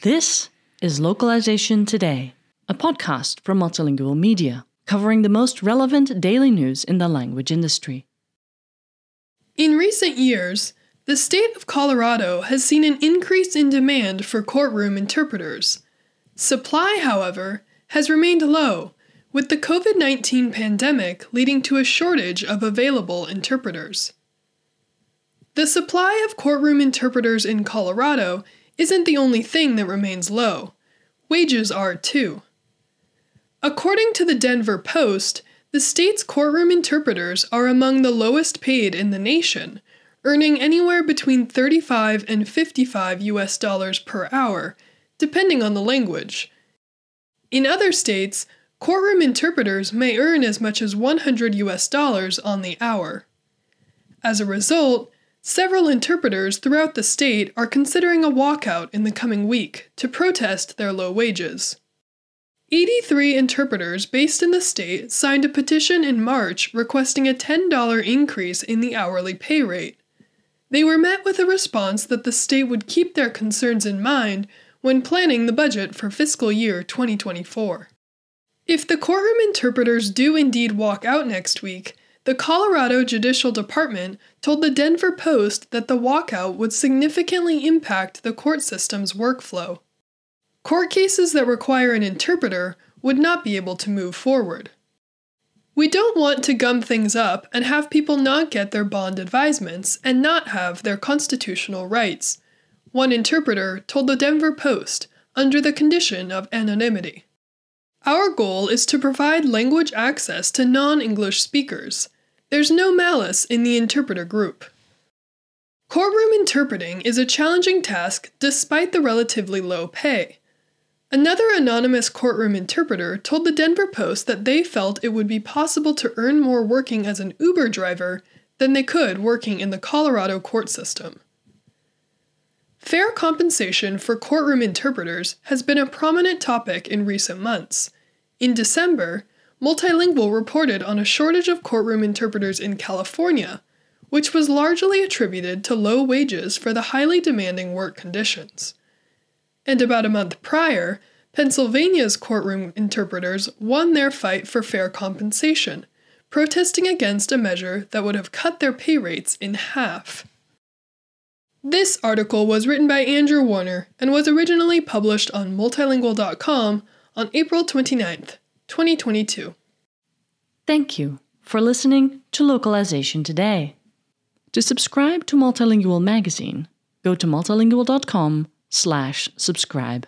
This is Localization Today, a podcast from Multilingual Media, covering the most relevant daily news in the language industry. In recent years, the state of Colorado has seen an increase in demand for courtroom interpreters. Supply, however, has remained low, with the COVID 19 pandemic leading to a shortage of available interpreters. The supply of courtroom interpreters in Colorado isn't the only thing that remains low. Wages are too. According to the Denver Post, the state's courtroom interpreters are among the lowest paid in the nation, earning anywhere between 35 and 55 US dollars per hour, depending on the language. In other states, courtroom interpreters may earn as much as 100 US dollars on the hour. As a result, Several interpreters throughout the state are considering a walkout in the coming week to protest their low wages. 83 interpreters based in the state signed a petition in March requesting a $10 increase in the hourly pay rate. They were met with a response that the state would keep their concerns in mind when planning the budget for fiscal year 2024. If the courtroom interpreters do indeed walk out next week, the Colorado Judicial Department told the Denver Post that the walkout would significantly impact the court system's workflow. Court cases that require an interpreter would not be able to move forward. We don't want to gum things up and have people not get their bond advisements and not have their constitutional rights, one interpreter told the Denver Post under the condition of anonymity. Our goal is to provide language access to non English speakers there's no malice in the interpreter group. Courtroom interpreting is a challenging task despite the relatively low pay. Another anonymous courtroom interpreter told the Denver Post that they felt it would be possible to earn more working as an Uber driver than they could working in the Colorado court system. Fair compensation for courtroom interpreters has been a prominent topic in recent months. In December, Multilingual reported on a shortage of courtroom interpreters in California, which was largely attributed to low wages for the highly demanding work conditions. And about a month prior, Pennsylvania's courtroom interpreters won their fight for fair compensation, protesting against a measure that would have cut their pay rates in half. This article was written by Andrew Warner and was originally published on multilingual.com on April 29th, 2022. Thank you for listening to Localization Today. To subscribe to Multilingual magazine, go to multilingual.com/subscribe.